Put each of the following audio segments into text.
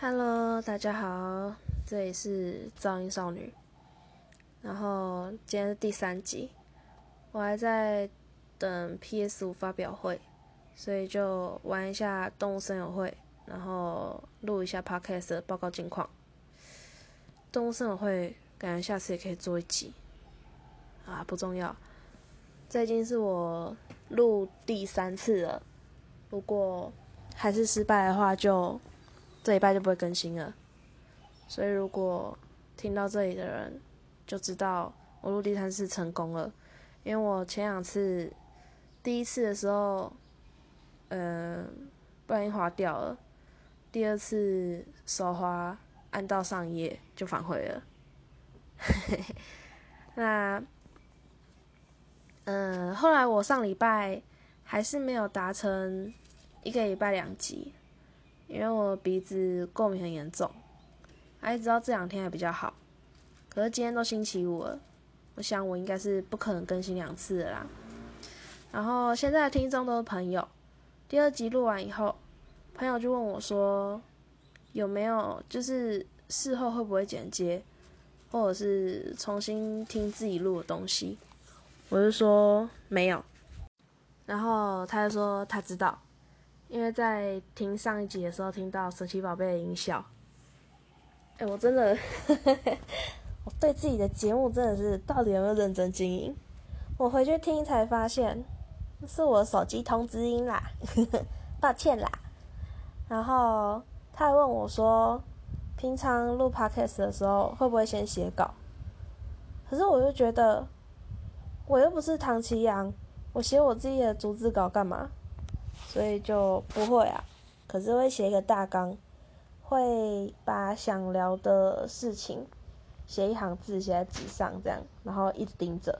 Hello，大家好，这里是噪音少女。然后今天是第三集，我还在等 PS 五发表会，所以就玩一下动物森友会，然后录一下 Podcast 的报告近况。动物森友会感觉下次也可以做一集，啊，不重要。这已经是我录第三次了，如果还是失败的话就。这礼拜就不会更新了，所以如果听到这里的人就知道我录第三次成功了，因为我前两次第一次的时候，嗯，不小心滑掉了，第二次手滑按到上页就返回了，那嗯，后来我上礼拜还是没有达成一个礼拜两集。因为我鼻子过敏很严重，还直到这两天还比较好，可是今天都星期五了，我想我应该是不可能更新两次的啦。然后现在的听众都是朋友，第二集录完以后，朋友就问我说，有没有就是事后会不会剪接，或者是重新听自己录的东西？我就说没有，然后他就说他知道。因为在听上一集的时候，听到神奇宝贝的音效，哎，我真的，我对自己的节目真的是到底有没有认真经营？我回去听才发现，是我手机通知音啦，抱歉啦。然后他还问我说，平常录 podcast 的时候会不会先写稿？可是我就觉得，我又不是唐奇阳，我写我自己的逐字稿干嘛？所以就不会啊，可是会写一个大纲，会把想聊的事情写一行字写在纸上，这样，然后一直盯着，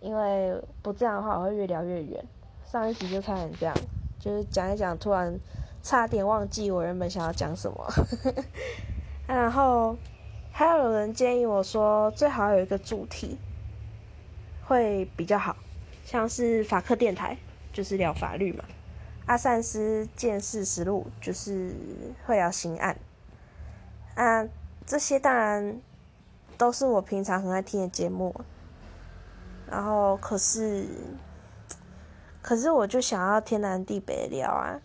因为不这样的话我会越聊越远。上一集就差点这样，就是讲一讲，突然差点忘记我原本想要讲什么。然后还有人建议我说，最好有一个主题会比较好，像是法克电台，就是聊法律嘛。阿善斯见事实录就是会聊刑案，啊，这些当然都是我平常很爱听的节目，然后可是，可是我就想要天南地北聊啊，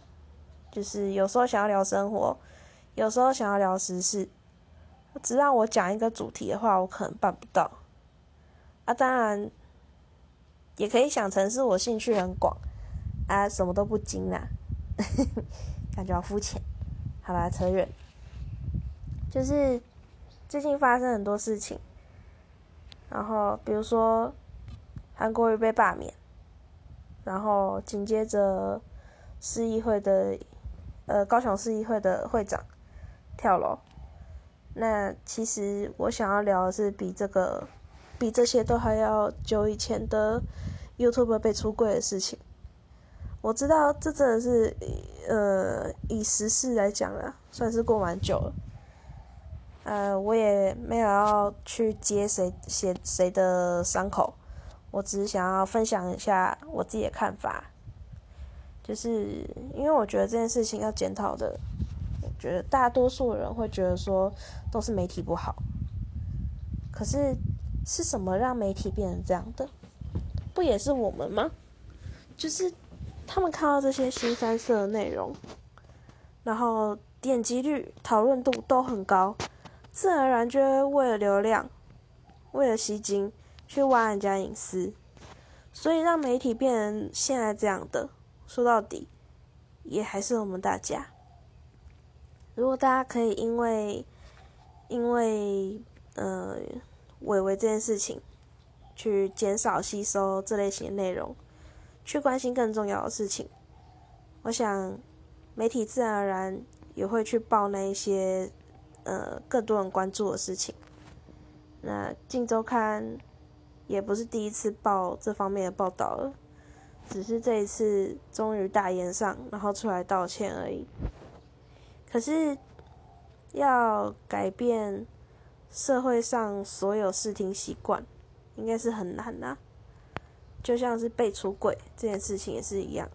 就是有时候想要聊生活，有时候想要聊时事，只让我讲一个主题的话，我可能办不到，啊，当然也可以想成是我兴趣很广。啊，什么都不精啦，感觉好肤浅。好啦，扯远。就是最近发生很多事情，然后比如说韩国瑜被罢免，然后紧接着市议会的呃高雄市议会的会长跳楼。那其实我想要聊的是比这个比这些都还要久以前的 YouTube 被出柜的事情。我知道这真的是，呃，以时事来讲啊，算是过蛮久了。呃，我也没有要去接谁写谁的伤口，我只是想要分享一下我自己的看法。就是因为我觉得这件事情要检讨的，我觉得大多数人会觉得说都是媒体不好。可是是什么让媒体变成这样的？不也是我们吗？就是。他们看到这些新三色的内容，然后点击率、讨论度都很高，自然而然就会为了流量、为了吸金去挖人家隐私，所以让媒体变成现在这样的。说到底，也还是我们大家。如果大家可以因为因为呃伟伟这件事情，去减少吸收这类型的内容。去关心更重要的事情，我想媒体自然而然也会去报那一些呃更多人关注的事情。那《镜周刊》也不是第一次报这方面的报道了，只是这一次终于大言上，然后出来道歉而已。可是要改变社会上所有视听习惯，应该是很难呐。就像是被出轨这件事情也是一样，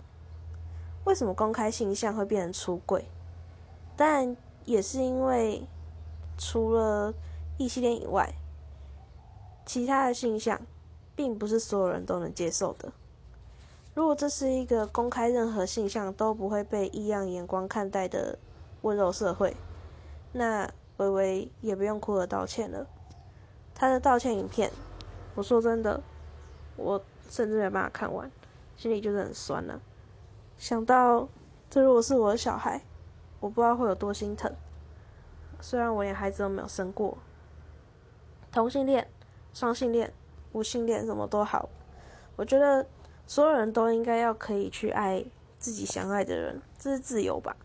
为什么公开形象会变成出轨？但也是因为除了异性恋以外，其他的性向并不是所有人都能接受的。如果这是一个公开任何性向都不会被异样眼光看待的温柔社会，那微微也不用哭着道歉了。他的道歉影片，我说真的，我甚至没办法看完，心里就是很酸了。想到这如果是我的小孩，我不知道会有多心疼。虽然我连孩子都没有生过，同性恋、双性恋、无性恋什么都好，我觉得所有人都应该要可以去爱自己相爱的人，这是自由吧。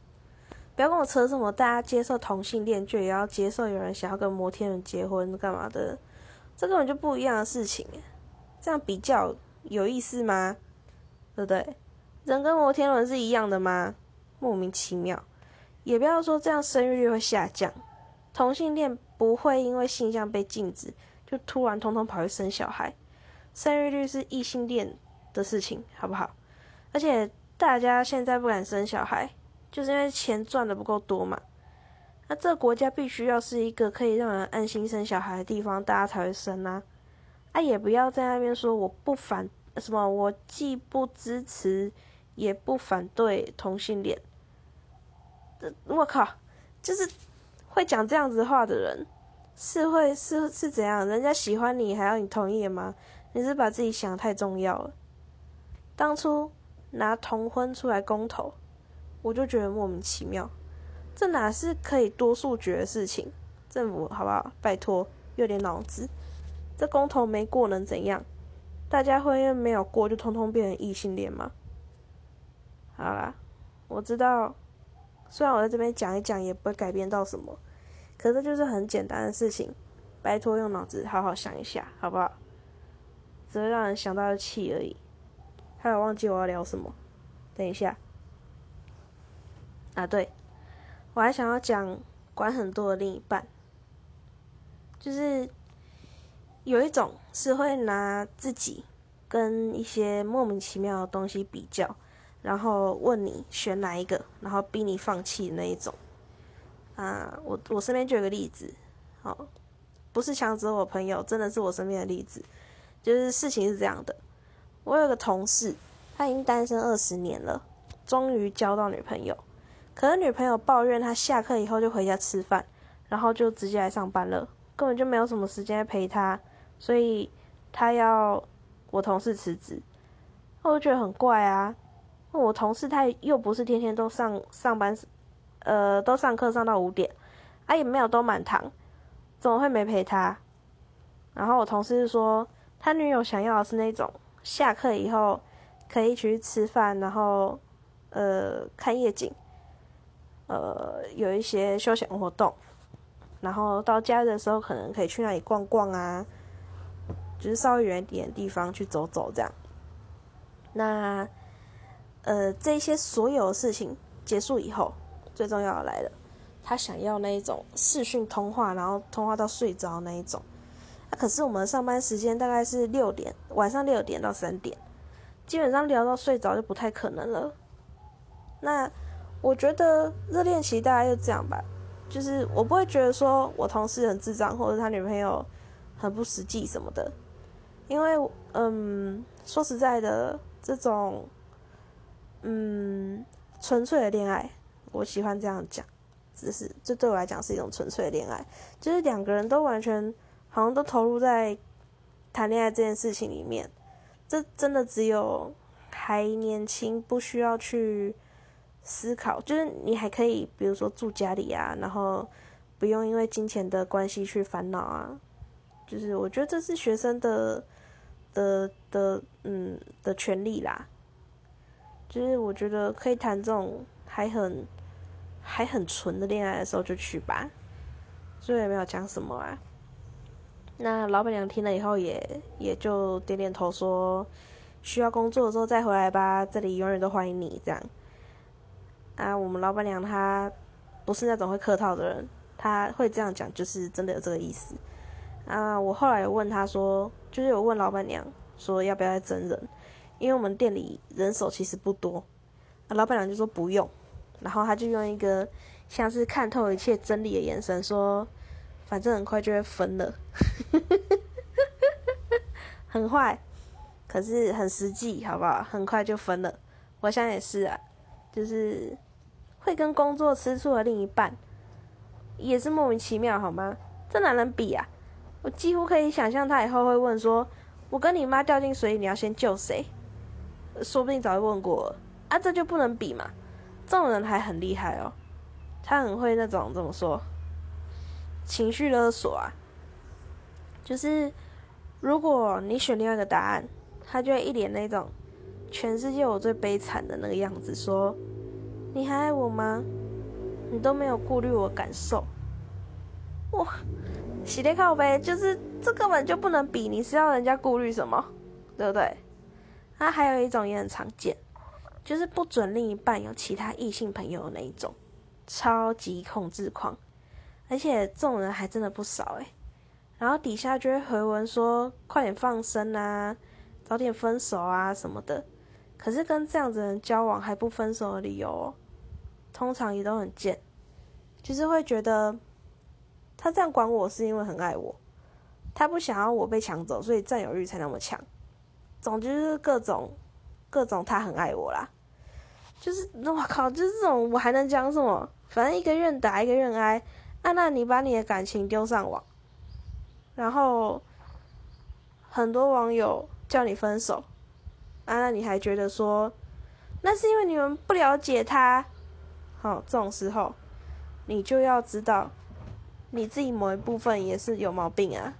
不要跟我扯什么，大家接受同性恋就也要接受有人想要跟摩天轮结婚干嘛的，这根本就不一样的事情。这样比较有意思吗？对不对？人跟摩天轮是一样的吗？莫名其妙。也不要说这样生育率会下降，同性恋不会因为性向被禁止就突然通通跑去生小孩，生育率是异性恋的事情，好不好？而且大家现在不敢生小孩。就是因为钱赚的不够多嘛，那这个国家必须要是一个可以让人安心生小孩的地方，大家才会生啊。啊，也不要在那边说我不反什么，我既不支持也不反对同性恋。我靠，就是会讲这样子话的人，是会是是怎样？人家喜欢你还要你同意吗？你是把自己想太重要了。当初拿同婚出来公投。我就觉得莫名其妙，这哪是可以多数决的事情？政府好不好？拜托，有点脑子。这公投没过能怎样？大家会因为没有过就通通变成异性恋吗？好啦，我知道，虽然我在这边讲一讲也不会改变到什么，可是就是很简单的事情，拜托用脑子好好想一下，好不好？只会让人想到气而已。还有忘记我要聊什么？等一下。啊，对，我还想要讲管很多的另一半，就是有一种是会拿自己跟一些莫名其妙的东西比较，然后问你选哪一个，然后逼你放弃的那一种。啊，我我身边就有个例子，哦，不是强指我朋友，真的是我身边的例子，就是事情是这样的，我有个同事，他已经单身二十年了，终于交到女朋友。可是女朋友抱怨他下课以后就回家吃饭，然后就直接来上班了，根本就没有什么时间陪他，所以他要我同事辞职，我就觉得很怪啊。我同事他又不是天天都上上班，呃，都上课上到五点，啊也没有都满堂，怎么会没陪他？然后我同事说，他女友想要的是那种下课以后可以一起去吃饭，然后呃看夜景。呃，有一些休闲活动，然后到家的时候，可能可以去那里逛逛啊，就是稍微远一点的地方去走走这样。那呃，这些所有事情结束以后，最重要的来了，他想要那一种视讯通话，然后通话到睡着那一种。那可是我们上班时间大概是六点，晚上六点到三点，基本上聊到睡着就不太可能了。那。我觉得热恋期大概就这样吧，就是我不会觉得说我同事很智障，或者他女朋友很不实际什么的，因为嗯，说实在的，这种嗯纯粹的恋爱，我喜欢这样讲，只是这对我来讲是一种纯粹的恋爱，就是两个人都完全好像都投入在谈恋爱这件事情里面，这真的只有还年轻，不需要去。思考就是你还可以，比如说住家里啊，然后不用因为金钱的关系去烦恼啊。就是我觉得这是学生的的的嗯的权利啦。就是我觉得可以谈这种还很还很纯的恋爱的时候就去吧。所以也没有讲什么啊。那老板娘听了以后也也就点点头说，需要工作的时候再回来吧，这里永远都欢迎你这样。啊，我们老板娘她不是那种会客套的人，她会这样讲，就是真的有这个意思。啊，我后来有问他说，就是有问老板娘说要不要再增人，因为我们店里人手其实不多。啊，老板娘就说不用，然后他就用一个像是看透一切真理的眼神，说反正很快就会分了，很坏，可是很实际，好不好？很快就分了，我想也是啊，就是会跟工作吃醋的另一半，也是莫名其妙，好吗？这哪能比啊？我几乎可以想象他以后会问说：“我跟你妈掉进水里，你要先救谁？”说不定早就问过了啊，这就不能比嘛。这种人还很厉害哦，他很会那种怎么说，情绪勒索啊。就是如果你选另外一个答案，他就会一脸那种全世界我最悲惨的那个样子，说：“你还爱我吗？你都没有顾虑我感受。”哇，洗脸靠背，就是这根本就不能比，你是要人家顾虑什么，对不对？那还有一种也很常见。就是不准另一半有其他异性朋友的那一种，超级控制狂，而且这种人还真的不少诶。然后底下就会回文说快点放生啊，早点分手啊什么的。可是跟这样子人交往还不分手的理由，通常也都很贱，就是会觉得他这样管我是因为很爱我，他不想要我被抢走，所以占有欲才那么强。总之就是各种各种他很爱我啦。就是那我靠，就是这种我还能讲什么？反正一个愿打一个愿挨啊！那你把你的感情丢上网，然后很多网友叫你分手啊！那你还觉得说那是因为你们不了解他？好，这种时候你就要知道你自己某一部分也是有毛病啊！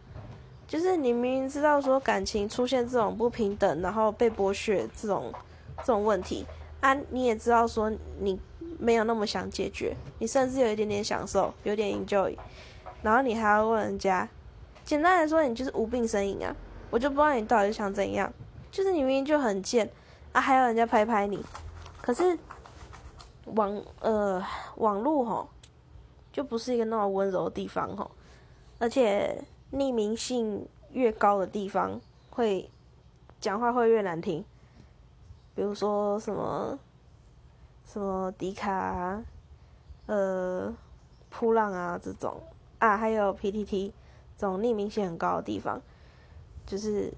就是你明明知道说感情出现这种不平等，然后被剥削这种这种问题。啊，你也知道说你没有那么想解决，你甚至有一点点享受，有点 enjoy，然后你还要问人家，简单来说，你就是无病呻吟啊！我就不知道你到底想怎样，就是你明明就很贱啊，还要人家拍拍你，可是网呃网络吼，就不是一个那么温柔的地方吼，而且匿名性越高的地方，会讲话会越难听。比如说什么什么迪卡，呃，扑浪啊这种啊，还有 PTT 这种匿名性很高的地方，就是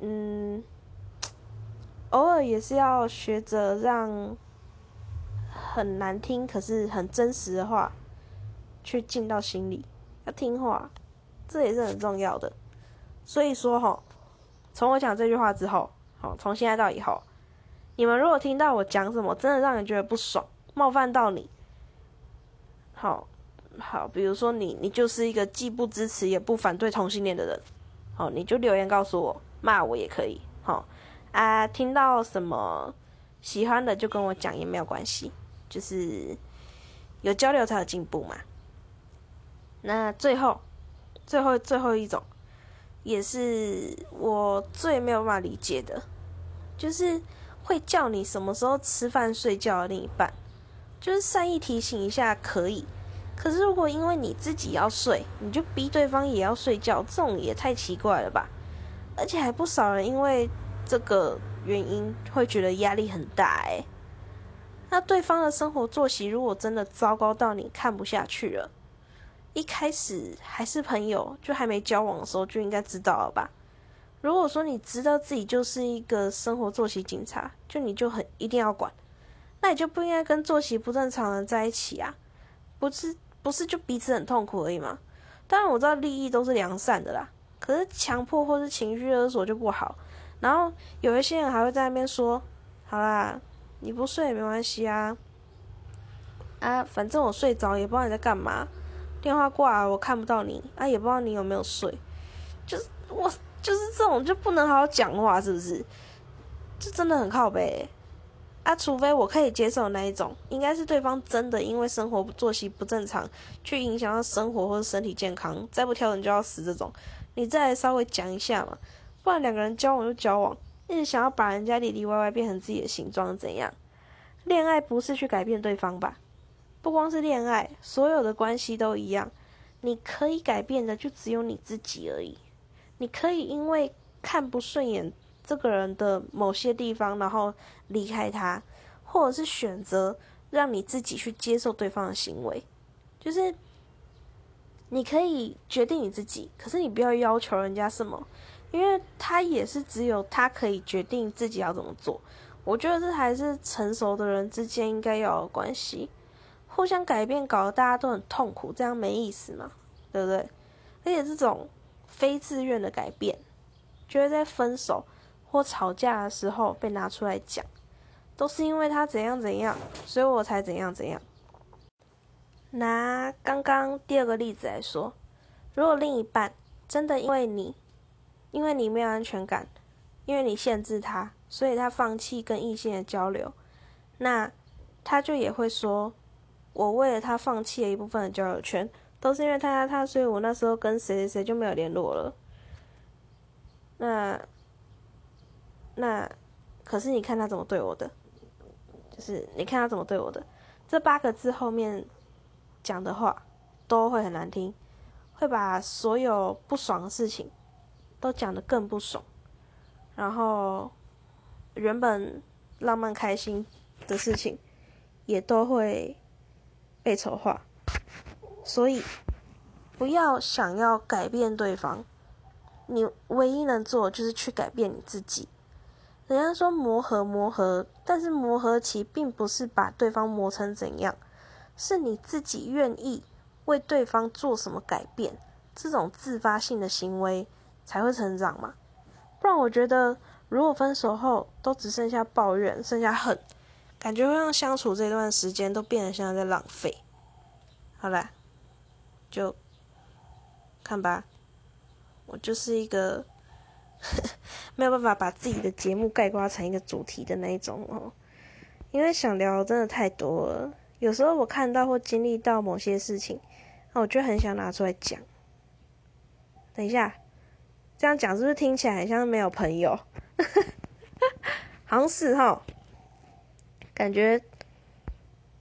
嗯，偶尔也是要学着让很难听可是很真实的话去进到心里，要听话，这也是很重要的。所以说哈，从我讲这句话之后。好从现在到以后，你们如果听到我讲什么，真的让人觉得不爽、冒犯到你，好，好，比如说你，你就是一个既不支持也不反对同性恋的人，好，你就留言告诉我，骂我也可以，好啊，听到什么喜欢的就跟我讲也没有关系，就是有交流才有进步嘛。那最后，最后最后一种，也是我最没有办法理解的。就是会叫你什么时候吃饭睡觉的另一半，就是善意提醒一下可以。可是如果因为你自己要睡，你就逼对方也要睡觉，这种也太奇怪了吧？而且还不少人因为这个原因会觉得压力很大诶。那对方的生活作息如果真的糟糕到你看不下去了，一开始还是朋友，就还没交往的时候就应该知道了吧？如果说你知道自己就是一个生活作息警察，就你就很一定要管，那你就不应该跟作息不正常的人在一起啊，不是不是就彼此很痛苦而已吗？当然我知道利益都是良善的啦，可是强迫或是情绪勒索就不好。然后有一些人还会在那边说，好啦，你不睡也没关系啊，啊，反正我睡着也不知道你在干嘛，电话挂了我看不到你，啊，也不知道你有没有睡，就是我。就是这种就不能好好讲话，是不是？这真的很靠背啊！除非我可以接受那一种，应该是对方真的因为生活作息不正常，去影响到生活或者身体健康，再不调整就要死这种，你再来稍微讲一下嘛。不然两个人交往就交往，一直想要把人家里里外外变成自己的形状，怎样？恋爱不是去改变对方吧？不光是恋爱，所有的关系都一样，你可以改变的就只有你自己而已。你可以因为看不顺眼这个人的某些地方，然后离开他，或者是选择让你自己去接受对方的行为，就是你可以决定你自己，可是你不要要求人家什么，因为他也是只有他可以决定自己要怎么做。我觉得这还是成熟的人之间应该要有关系，互相改变搞得大家都很痛苦，这样没意思嘛，对不对？而且这种非自愿的改变，就会在分手或吵架的时候被拿出来讲，都是因为他怎样怎样，所以我才怎样怎样。拿刚刚第二个例子来说，如果另一半真的因为你，因为你没有安全感，因为你限制他。所以他放弃跟异性的交流，那他就也会说，我为了他放弃了一部分的交友圈，都是因为他他，所以我那时候跟谁谁谁就没有联络了。那那可是你看他怎么对我的，就是你看他怎么对我的，这八个字后面讲的话都会很难听，会把所有不爽的事情都讲得更不爽，然后。原本浪漫开心的事情，也都会被丑化，所以不要想要改变对方，你唯一能做就是去改变你自己。人家说磨合磨合，但是磨合期并不是把对方磨成怎样，是你自己愿意为对方做什么改变，这种自发性的行为才会成长嘛。不然我觉得。如果分手后都只剩下抱怨，剩下恨，感觉会让相处这段时间都变得像在浪费。好啦，就看吧。我就是一个 没有办法把自己的节目概括成一个主题的那一种哦，因为想聊真的太多了。有时候我看到或经历到某些事情，那我就很想拿出来讲。等一下，这样讲是不是听起来很像没有朋友？好像是哈，感觉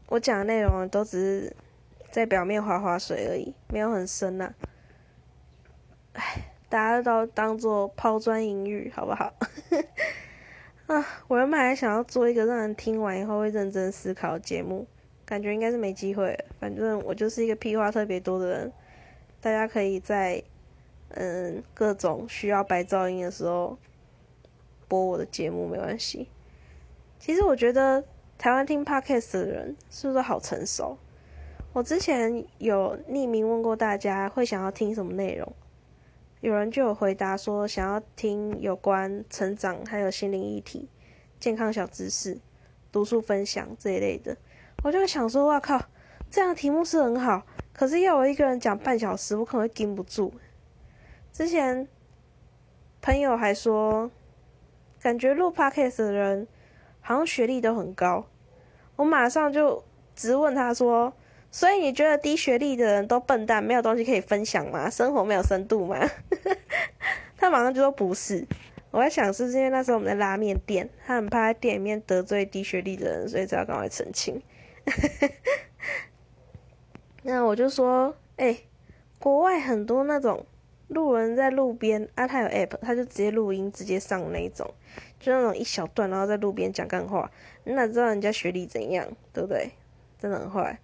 我讲的内容都只是在表面划划水而已，没有很深呐。唉，大家都当做抛砖引玉，好不好？啊，我原本还想要做一个让人听完以后会认真思考的节目，感觉应该是没机会。反正我就是一个屁话特别多的人，大家可以在嗯各种需要白噪音的时候。播我的节目没关系。其实我觉得台湾听 podcast 的人是不是好成熟？我之前有匿名问过大家会想要听什么内容，有人就有回答说想要听有关成长还有心灵议题、健康小知识、读书分享这一类的。我就想说，哇靠，这样的题目是很好，可是要我一个人讲半小时，我可能会顶不住。之前朋友还说。感觉录 podcast 的人好像学历都很高，我马上就直问他说：“所以你觉得低学历的人都笨蛋，没有东西可以分享吗？生活没有深度吗？” 他马上就说：“不是。”我在想，是是因为那时候我们在拉面店，他很怕在店里面得罪低学历的人，所以才要赶快澄清。那我就说：“哎，国外很多那种。”路人在路边啊，他有 app，他就直接录音，直接上那种，就那种一小段，然后在路边讲干话，你哪知道人家学历怎样，对不对？真的很坏。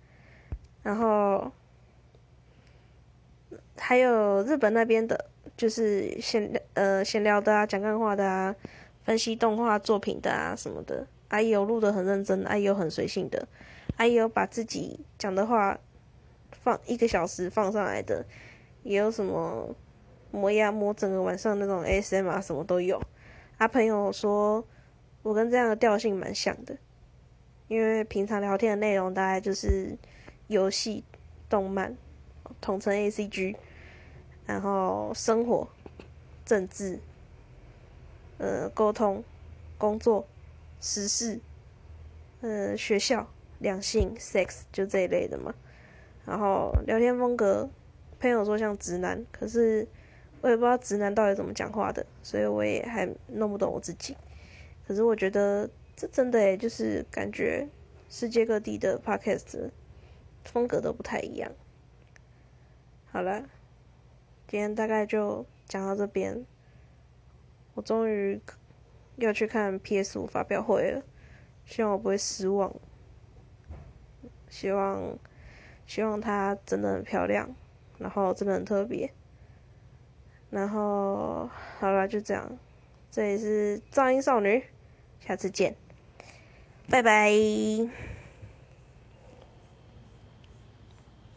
然后还有日本那边的，就是闲呃闲聊的啊，讲干话的啊，分析动画作品的啊什么的，阿姨有录的很认真，阿姨有很随性的，阿姨有把自己讲的话放一个小时放上来的，也有什么。磨牙磨整个晚上那种 SM 啊，什么都有。他朋友说，我跟这样的调性蛮像的，因为平常聊天的内容大概就是游戏、动漫，统称 ACG，然后生活、政治、呃沟通、工作、时事、呃学校、两性、sex 就这一类的嘛。然后聊天风格，朋友说像直男，可是。我也不知道直男到底怎么讲话的，所以我也还弄不懂我自己。可是我觉得这真的诶，就是感觉世界各地的 podcast 风格都不太一样。好了，今天大概就讲到这边。我终于要去看 PS 五发表会了，希望我不会失望。希望希望它真的很漂亮，然后真的很特别。然后好了，就这样。这里是噪音少女，下次见，拜拜。